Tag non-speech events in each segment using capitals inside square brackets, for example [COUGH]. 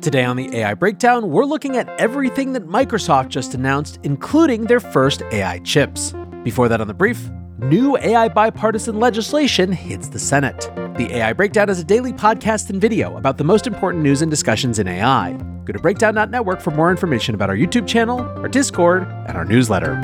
Today on the AI Breakdown, we're looking at everything that Microsoft just announced, including their first AI chips. Before that, on the brief, new AI bipartisan legislation hits the Senate. The AI Breakdown is a daily podcast and video about the most important news and discussions in AI. Go to breakdown.network for more information about our YouTube channel, our Discord, and our newsletter.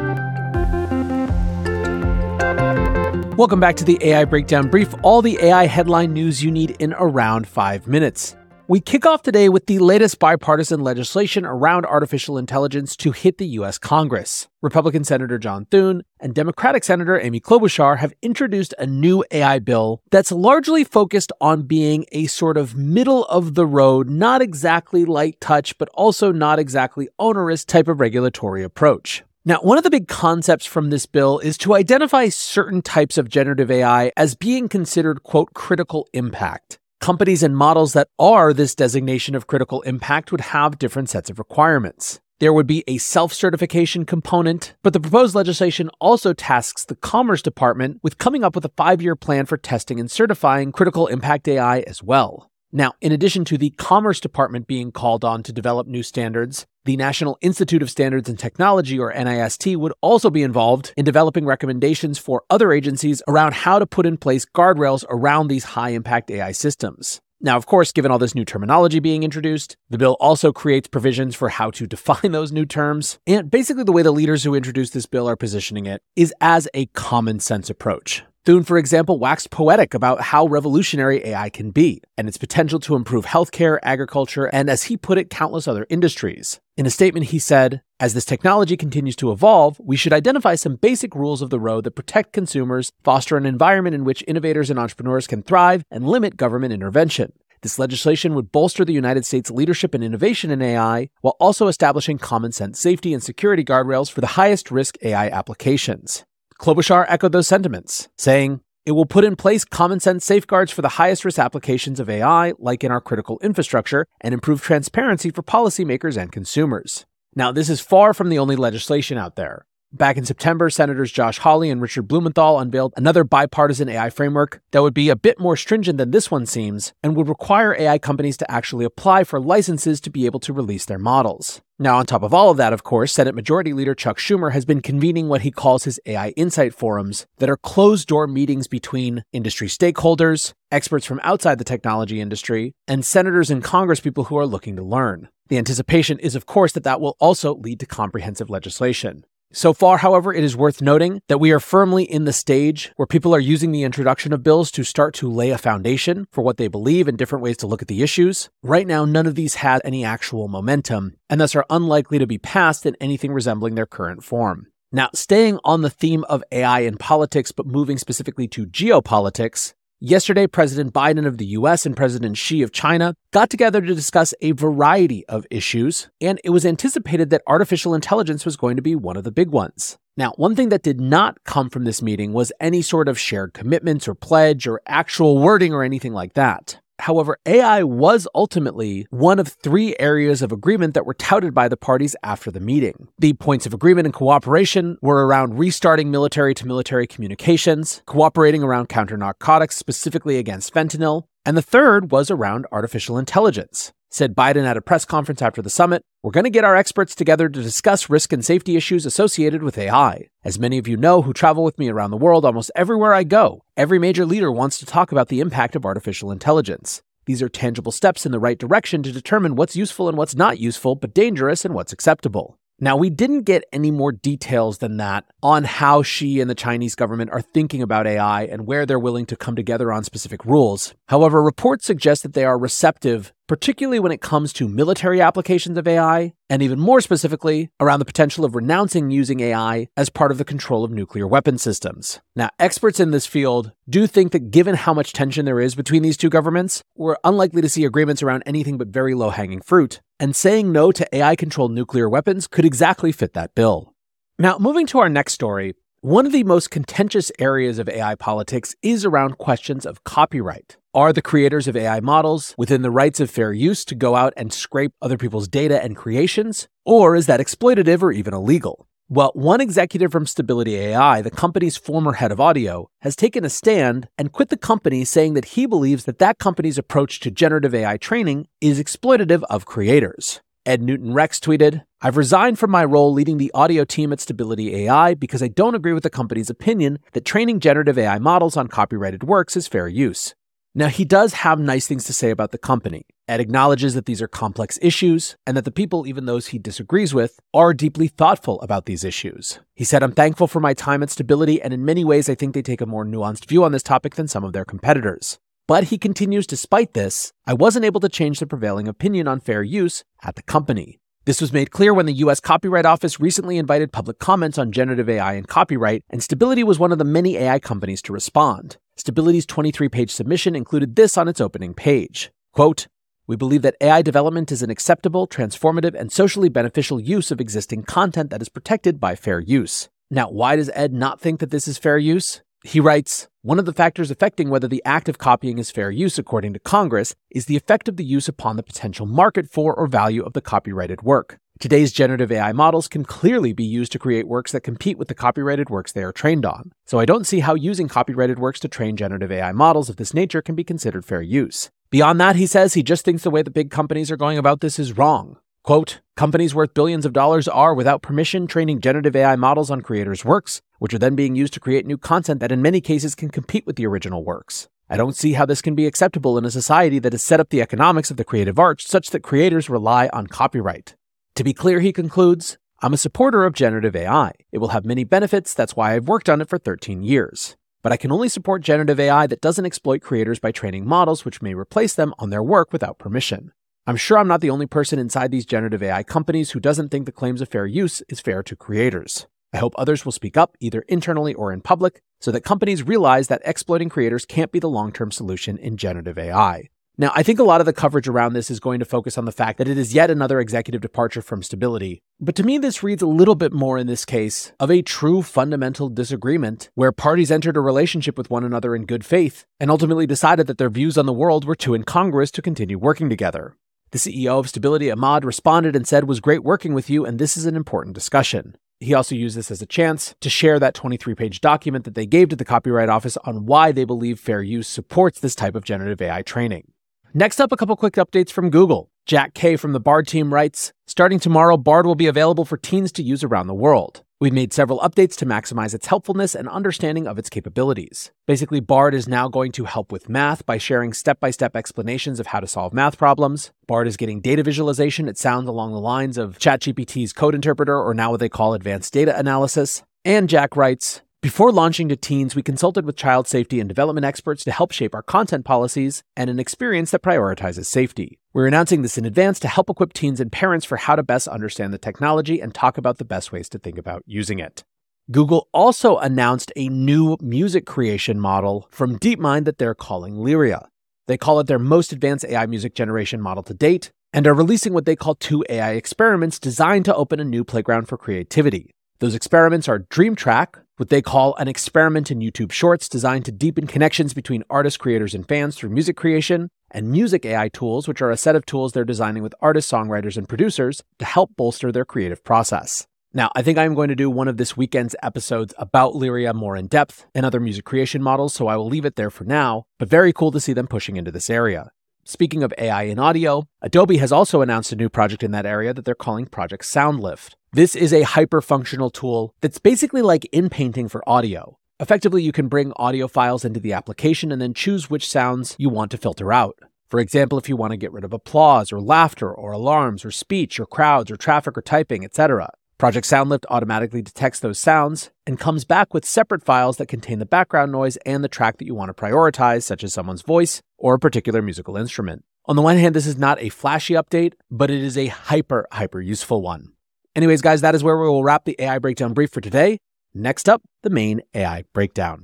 Welcome back to the AI Breakdown Brief, all the AI headline news you need in around five minutes. We kick off today with the latest bipartisan legislation around artificial intelligence to hit the U.S. Congress. Republican Senator John Thune and Democratic Senator Amy Klobuchar have introduced a new AI bill that's largely focused on being a sort of middle of the road, not exactly light touch, but also not exactly onerous type of regulatory approach. Now, one of the big concepts from this bill is to identify certain types of generative AI as being considered, quote, critical impact. Companies and models that are this designation of critical impact would have different sets of requirements. There would be a self certification component, but the proposed legislation also tasks the Commerce Department with coming up with a five year plan for testing and certifying critical impact AI as well. Now, in addition to the Commerce Department being called on to develop new standards, the National Institute of Standards and Technology, or NIST, would also be involved in developing recommendations for other agencies around how to put in place guardrails around these high impact AI systems. Now, of course, given all this new terminology being introduced, the bill also creates provisions for how to [LAUGHS] define those new terms. And basically, the way the leaders who introduced this bill are positioning it is as a common sense approach. Thune, for example, waxed poetic about how revolutionary AI can be and its potential to improve healthcare, agriculture, and as he put it, countless other industries. In a statement, he said, As this technology continues to evolve, we should identify some basic rules of the road that protect consumers, foster an environment in which innovators and entrepreneurs can thrive, and limit government intervention. This legislation would bolster the United States' leadership and innovation in AI while also establishing common sense safety and security guardrails for the highest risk AI applications. Klobuchar echoed those sentiments, saying, it will put in place common sense safeguards for the highest risk applications of AI, like in our critical infrastructure, and improve transparency for policymakers and consumers. Now, this is far from the only legislation out there. Back in September, Senators Josh Hawley and Richard Blumenthal unveiled another bipartisan AI framework that would be a bit more stringent than this one seems and would require AI companies to actually apply for licenses to be able to release their models. Now, on top of all of that, of course, Senate Majority Leader Chuck Schumer has been convening what he calls his AI Insight Forums that are closed door meetings between industry stakeholders, experts from outside the technology industry, and senators and congresspeople who are looking to learn. The anticipation is, of course, that that will also lead to comprehensive legislation. So far, however, it is worth noting that we are firmly in the stage where people are using the introduction of bills to start to lay a foundation for what they believe and different ways to look at the issues. Right now, none of these have any actual momentum, and thus are unlikely to be passed in anything resembling their current form. Now, staying on the theme of AI in politics, but moving specifically to geopolitics, Yesterday, President Biden of the US and President Xi of China got together to discuss a variety of issues, and it was anticipated that artificial intelligence was going to be one of the big ones. Now, one thing that did not come from this meeting was any sort of shared commitments or pledge or actual wording or anything like that. However, AI was ultimately one of three areas of agreement that were touted by the parties after the meeting. The points of agreement and cooperation were around restarting military to military communications, cooperating around counter narcotics, specifically against fentanyl, and the third was around artificial intelligence. Said Biden at a press conference after the summit, We're going to get our experts together to discuss risk and safety issues associated with AI. As many of you know who travel with me around the world, almost everywhere I go, every major leader wants to talk about the impact of artificial intelligence. These are tangible steps in the right direction to determine what's useful and what's not useful, but dangerous and what's acceptable. Now, we didn't get any more details than that on how Xi and the Chinese government are thinking about AI and where they're willing to come together on specific rules. However, reports suggest that they are receptive, particularly when it comes to military applications of AI, and even more specifically, around the potential of renouncing using AI as part of the control of nuclear weapon systems. Now, experts in this field do think that given how much tension there is between these two governments, we're unlikely to see agreements around anything but very low hanging fruit and saying no to AI controlled nuclear weapons could exactly fit that bill. Now, moving to our next story, one of the most contentious areas of AI politics is around questions of copyright. Are the creators of AI models within the rights of fair use to go out and scrape other people's data and creations? Or is that exploitative or even illegal? Well, one executive from Stability AI, the company's former head of audio, has taken a stand and quit the company saying that he believes that that company's approach to generative AI training is exploitative of creators. Ed Newton Rex tweeted, I've resigned from my role leading the audio team at Stability AI because I don't agree with the company's opinion that training generative AI models on copyrighted works is fair use. Now, he does have nice things to say about the company. Ed acknowledges that these are complex issues and that the people, even those he disagrees with, are deeply thoughtful about these issues. He said, I'm thankful for my time at Stability, and in many ways, I think they take a more nuanced view on this topic than some of their competitors. But he continues, despite this, I wasn't able to change the prevailing opinion on fair use at the company. This was made clear when the US Copyright Office recently invited public comments on generative AI and copyright, and Stability was one of the many AI companies to respond. Stability's 23 page submission included this on its opening page. Quote, we believe that AI development is an acceptable, transformative, and socially beneficial use of existing content that is protected by fair use. Now, why does Ed not think that this is fair use? He writes One of the factors affecting whether the act of copying is fair use, according to Congress, is the effect of the use upon the potential market for or value of the copyrighted work. Today's generative AI models can clearly be used to create works that compete with the copyrighted works they are trained on. So I don't see how using copyrighted works to train generative AI models of this nature can be considered fair use. Beyond that, he says he just thinks the way the big companies are going about this is wrong. Quote, companies worth billions of dollars are, without permission, training generative AI models on creators' works, which are then being used to create new content that in many cases can compete with the original works. I don't see how this can be acceptable in a society that has set up the economics of the creative arts such that creators rely on copyright. To be clear, he concludes, I'm a supporter of generative AI. It will have many benefits, that's why I've worked on it for 13 years. But I can only support generative AI that doesn't exploit creators by training models which may replace them on their work without permission. I'm sure I'm not the only person inside these generative AI companies who doesn't think the claims of fair use is fair to creators. I hope others will speak up, either internally or in public, so that companies realize that exploiting creators can't be the long term solution in generative AI. Now, I think a lot of the coverage around this is going to focus on the fact that it is yet another executive departure from stability. But to me, this reads a little bit more in this case of a true fundamental disagreement where parties entered a relationship with one another in good faith and ultimately decided that their views on the world were too incongruous to continue working together. The CEO of Stability, Emad, responded and said, was great working with you, and this is an important discussion. He also used this as a chance to share that 23 page document that they gave to the Copyright Office on why they believe fair use supports this type of generative AI training. Next up, a couple quick updates from Google. Jack Kay from the Bard team writes Starting tomorrow, Bard will be available for teens to use around the world. We've made several updates to maximize its helpfulness and understanding of its capabilities. Basically, Bard is now going to help with math by sharing step by step explanations of how to solve math problems. Bard is getting data visualization. It sounds along the lines of ChatGPT's code interpreter, or now what they call advanced data analysis. And Jack writes, before launching to teens, we consulted with child safety and development experts to help shape our content policies and an experience that prioritizes safety. We're announcing this in advance to help equip teens and parents for how to best understand the technology and talk about the best ways to think about using it. Google also announced a new music creation model from DeepMind that they're calling Lyria. They call it their most advanced AI music generation model to date and are releasing what they call two AI experiments designed to open a new playground for creativity. Those experiments are Dream Track, what they call an experiment in YouTube Shorts designed to deepen connections between artists, creators, and fans through music creation, and Music AI Tools, which are a set of tools they're designing with artists, songwriters, and producers to help bolster their creative process. Now, I think I'm going to do one of this weekend's episodes about Lyria more in depth and other music creation models, so I will leave it there for now, but very cool to see them pushing into this area. Speaking of AI in audio, Adobe has also announced a new project in that area that they're calling Project Soundlift. This is a hyper functional tool that's basically like inpainting for audio. Effectively, you can bring audio files into the application and then choose which sounds you want to filter out. For example, if you want to get rid of applause or laughter or alarms or speech or crowds or traffic or typing, etc. Project Soundlift automatically detects those sounds and comes back with separate files that contain the background noise and the track that you want to prioritize, such as someone's voice or a particular musical instrument. On the one hand, this is not a flashy update, but it is a hyper, hyper useful one. Anyways, guys, that is where we will wrap the AI breakdown brief for today. Next up, the main AI breakdown.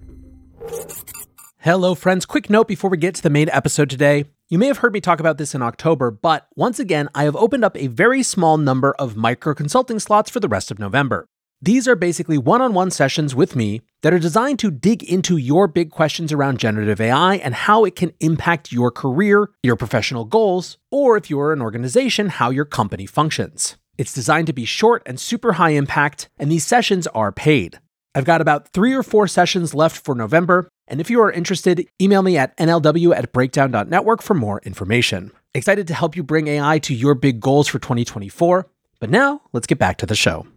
Hello, friends. Quick note before we get to the main episode today. You may have heard me talk about this in October, but once again, I have opened up a very small number of micro consulting slots for the rest of November. These are basically one on one sessions with me that are designed to dig into your big questions around generative AI and how it can impact your career, your professional goals, or if you're an organization, how your company functions. It's designed to be short and super high impact, and these sessions are paid. I've got about three or four sessions left for November, and if you are interested, email me at nlw at breakdown.network for more information. Excited to help you bring AI to your big goals for 2024. But now, let's get back to the show.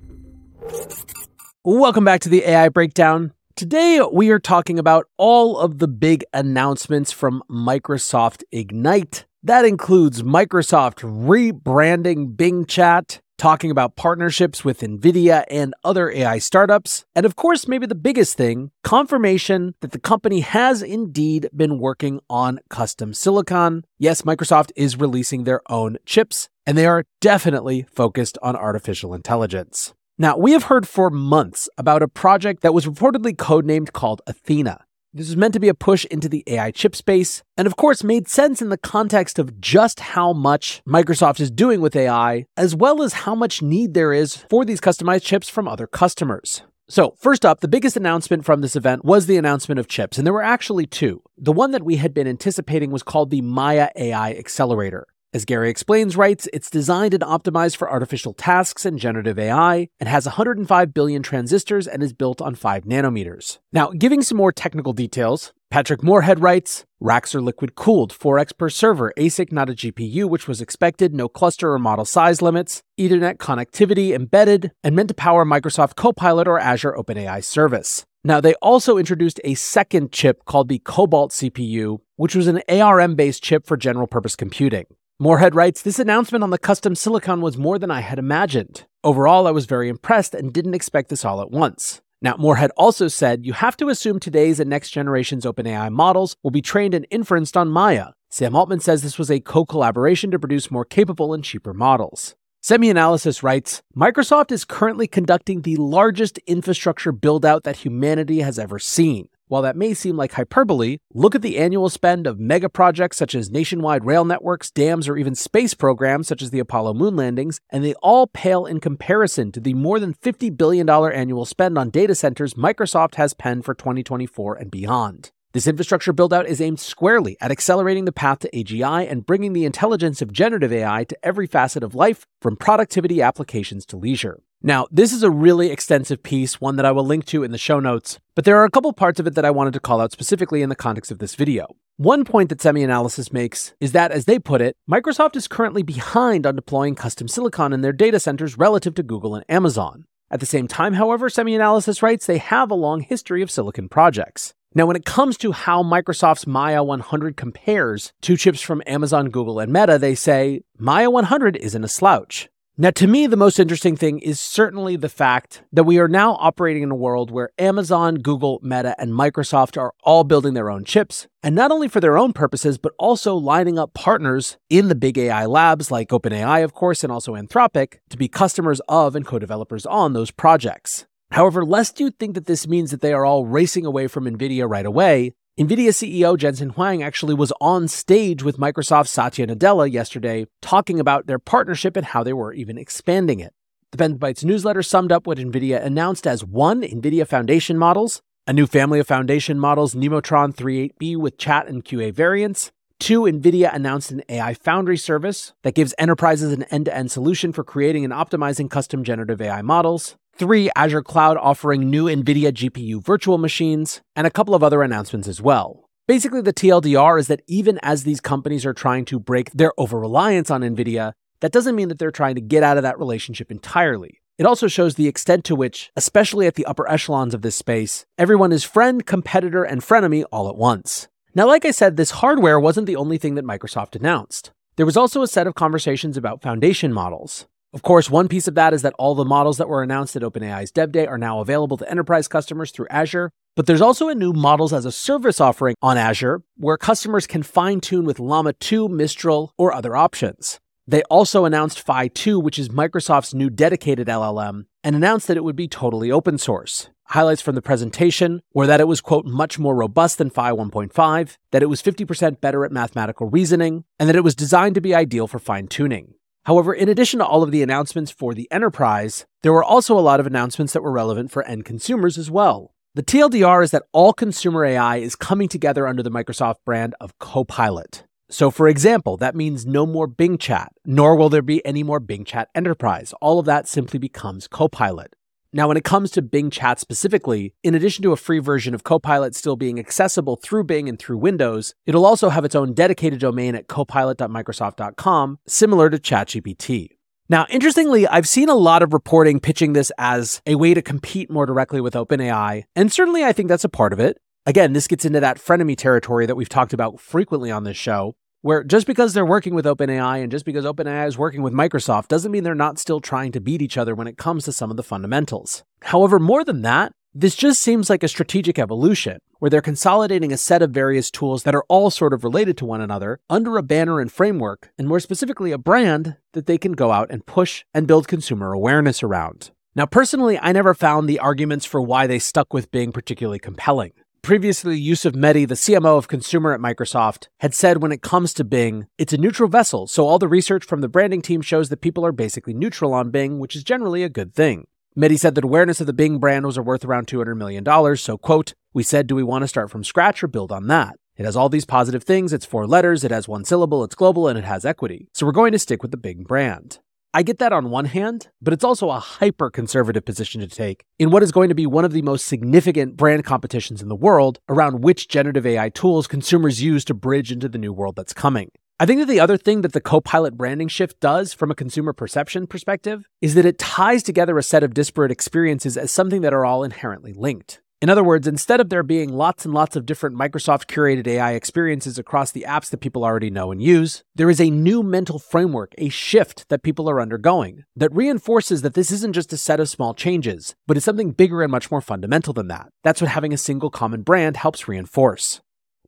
Welcome back to the AI Breakdown. Today, we are talking about all of the big announcements from Microsoft Ignite. That includes Microsoft rebranding Bing Chat, talking about partnerships with NVIDIA and other AI startups, and of course, maybe the biggest thing confirmation that the company has indeed been working on custom silicon. Yes, Microsoft is releasing their own chips, and they are definitely focused on artificial intelligence. Now, we have heard for months about a project that was reportedly codenamed called Athena. This was meant to be a push into the AI chip space, and of course made sense in the context of just how much Microsoft is doing with AI, as well as how much need there is for these customized chips from other customers. So, first up, the biggest announcement from this event was the announcement of chips, and there were actually two. The one that we had been anticipating was called the Maia AI Accelerator. As Gary explains, writes, it's designed and optimized for artificial tasks and generative AI and has 105 billion transistors and is built on 5 nanometers. Now, giving some more technical details, Patrick Moorhead writes, racks are liquid cooled, 4x per server, ASIC not a GPU, which was expected, no cluster or model size limits, Ethernet connectivity embedded, and meant to power Microsoft Copilot or Azure OpenAI service. Now, they also introduced a second chip called the Cobalt CPU, which was an ARM based chip for general purpose computing. Moorhead writes This announcement on the custom silicon was more than I had imagined. Overall, I was very impressed and didn't expect this all at once. Now, Moorhead also said you have to assume today's and next generation's OpenAI models will be trained and inferenced on Maia. Sam Altman says this was a co collaboration to produce more capable and cheaper models. SemiAnalysis writes Microsoft is currently conducting the largest infrastructure build out that humanity has ever seen. While that may seem like hyperbole, look at the annual spend of mega projects such as nationwide rail networks, dams, or even space programs such as the Apollo moon landings, and they all pale in comparison to the more than $50 billion annual spend on data centers Microsoft has penned for 2024 and beyond. This infrastructure buildout is aimed squarely at accelerating the path to AGI and bringing the intelligence of generative AI to every facet of life, from productivity applications to leisure. Now, this is a really extensive piece, one that I will link to in the show notes, but there are a couple parts of it that I wanted to call out specifically in the context of this video. One point that SemiAnalysis makes is that, as they put it, Microsoft is currently behind on deploying custom silicon in their data centers relative to Google and Amazon. At the same time, however, SemiAnalysis writes they have a long history of silicon projects. Now, when it comes to how Microsoft's Maia 100 compares to chips from Amazon, Google, and Meta, they say Maia 100 isn't a slouch. Now, to me, the most interesting thing is certainly the fact that we are now operating in a world where Amazon, Google, Meta, and Microsoft are all building their own chips, and not only for their own purposes, but also lining up partners in the big AI labs like OpenAI, of course, and also Anthropic to be customers of and co developers on those projects. However, lest you think that this means that they are all racing away from NVIDIA right away, NVIDIA CEO Jensen Huang actually was on stage with Microsoft's Satya Nadella yesterday talking about their partnership and how they were even expanding it. The Ben's Bites newsletter summed up what NVIDIA announced as one, NVIDIA Foundation models, a new family of foundation models, Nemotron 38B with chat and QA variants. Two, NVIDIA announced an AI Foundry service that gives enterprises an end to end solution for creating and optimizing custom generative AI models. Three, Azure Cloud offering new NVIDIA GPU virtual machines, and a couple of other announcements as well. Basically, the TLDR is that even as these companies are trying to break their over reliance on NVIDIA, that doesn't mean that they're trying to get out of that relationship entirely. It also shows the extent to which, especially at the upper echelons of this space, everyone is friend, competitor, and frenemy all at once. Now, like I said, this hardware wasn't the only thing that Microsoft announced. There was also a set of conversations about foundation models. Of course, one piece of that is that all the models that were announced at OpenAI's Dev Day are now available to enterprise customers through Azure. But there's also a new models as a service offering on Azure where customers can fine tune with Llama 2, Mistral, or other options. They also announced Phi 2, which is Microsoft's new dedicated LLM, and announced that it would be totally open source. Highlights from the presentation were that it was, quote, much more robust than Phi 1.5, that it was 50% better at mathematical reasoning, and that it was designed to be ideal for fine tuning. However, in addition to all of the announcements for the enterprise, there were also a lot of announcements that were relevant for end consumers as well. The TLDR is that all consumer AI is coming together under the Microsoft brand of Copilot. So, for example, that means no more Bing Chat, nor will there be any more Bing Chat Enterprise. All of that simply becomes Copilot. Now, when it comes to Bing Chat specifically, in addition to a free version of Copilot still being accessible through Bing and through Windows, it'll also have its own dedicated domain at copilot.microsoft.com, similar to ChatGPT. Now, interestingly, I've seen a lot of reporting pitching this as a way to compete more directly with OpenAI, and certainly I think that's a part of it. Again, this gets into that frenemy territory that we've talked about frequently on this show, where just because they're working with OpenAI and just because OpenAI is working with Microsoft doesn't mean they're not still trying to beat each other when it comes to some of the fundamentals. However, more than that, this just seems like a strategic evolution, where they're consolidating a set of various tools that are all sort of related to one another under a banner and framework, and more specifically, a brand that they can go out and push and build consumer awareness around. Now, personally, I never found the arguments for why they stuck with Bing particularly compelling. Previously, Yusuf Mehdi, the CMO of consumer at Microsoft, had said when it comes to Bing, it's a neutral vessel, so all the research from the branding team shows that people are basically neutral on Bing, which is generally a good thing. Mehdi said that awareness of the Bing brand was worth around $200 million, so, quote, we said, do we want to start from scratch or build on that? It has all these positive things, it's four letters, it has one syllable, it's global, and it has equity. So we're going to stick with the Bing brand. I get that on one hand, but it's also a hyper conservative position to take in what is going to be one of the most significant brand competitions in the world around which generative AI tools consumers use to bridge into the new world that's coming. I think that the other thing that the Copilot branding shift does from a consumer perception perspective is that it ties together a set of disparate experiences as something that are all inherently linked. In other words, instead of there being lots and lots of different Microsoft curated AI experiences across the apps that people already know and use, there is a new mental framework, a shift that people are undergoing that reinforces that this isn't just a set of small changes, but it's something bigger and much more fundamental than that. That's what having a single common brand helps reinforce.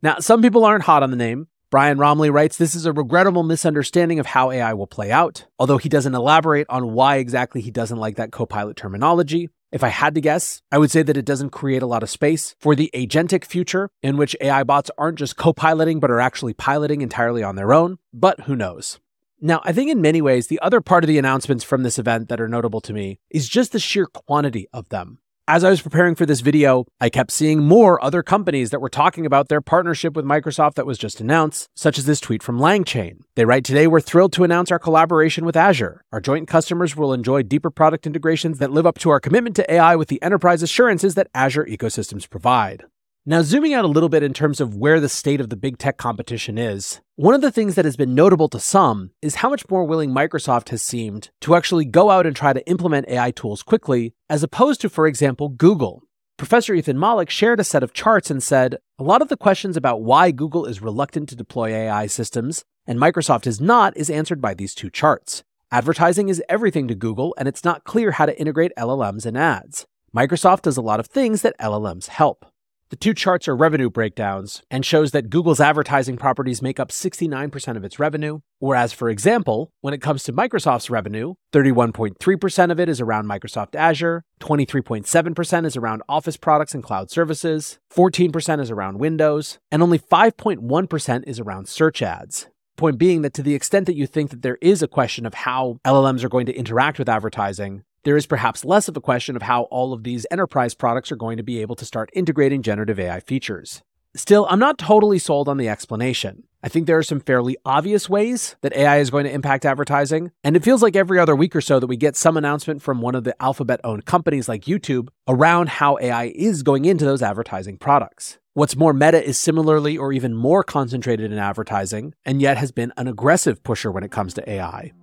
Now, some people aren't hot on the name. Brian Roemmele writes this is a regrettable misunderstanding of how AI will play out, although he doesn't elaborate on why exactly he doesn't like that copilot terminology. If I had to guess, I would say that it doesn't create a lot of space for the agentic future in which AI bots aren't just co piloting, but are actually piloting entirely on their own. But who knows? Now, I think in many ways, the other part of the announcements from this event that are notable to me is just the sheer quantity of them. As I was preparing for this video, I kept seeing more other companies that were talking about their partnership with Microsoft that was just announced, such as this tweet from LangChain. They write Today, we're thrilled to announce our collaboration with Azure. Our joint customers will enjoy deeper product integrations that live up to our commitment to AI with the enterprise assurances that Azure ecosystems provide. Now, zooming out a little bit in terms of where the state of the big tech competition is, one of the things that has been notable to some is how much more willing Microsoft has seemed to actually go out and try to implement AI tools quickly, as opposed to, for example, Google. Professor Ethan Mollick shared a set of charts and said a lot of the questions about why Google is reluctant to deploy AI systems and Microsoft is not is answered by these two charts. Advertising is everything to Google, and it's not clear how to integrate LLMs and ads. Microsoft does a lot of things that LLMs help. The two charts are revenue breakdowns and shows that Google's advertising properties make up 69% of its revenue, whereas, for example, when it comes to Microsoft's revenue, 31.3% of it is around Microsoft Azure, 23.7% is around Office products and cloud services, 14% is around Windows, and only 5.1% is around search ads. Point being that to the extent that you think that there is a question of how LLMs are going to interact with advertising, there is perhaps less of a question of how all of these enterprise products are going to be able to start integrating generative AI features. Still, I'm not totally sold on the explanation. I think there are some fairly obvious ways that AI is going to impact advertising, and it feels like every other week or so that we get some announcement from one of the Alphabet owned companies like YouTube around how AI is going into those advertising products. What's more, Meta is similarly or even more concentrated in advertising, and yet has been an aggressive pusher when it comes to AI.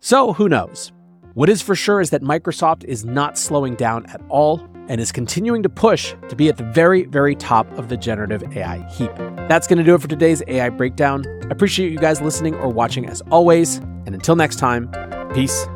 So, who knows? What is for sure is that Microsoft is not slowing down at all and is continuing to push to be at the very, very top of the generative AI heap. That's going to do it for today's AI breakdown. I appreciate you guys listening or watching as always. And until next time, peace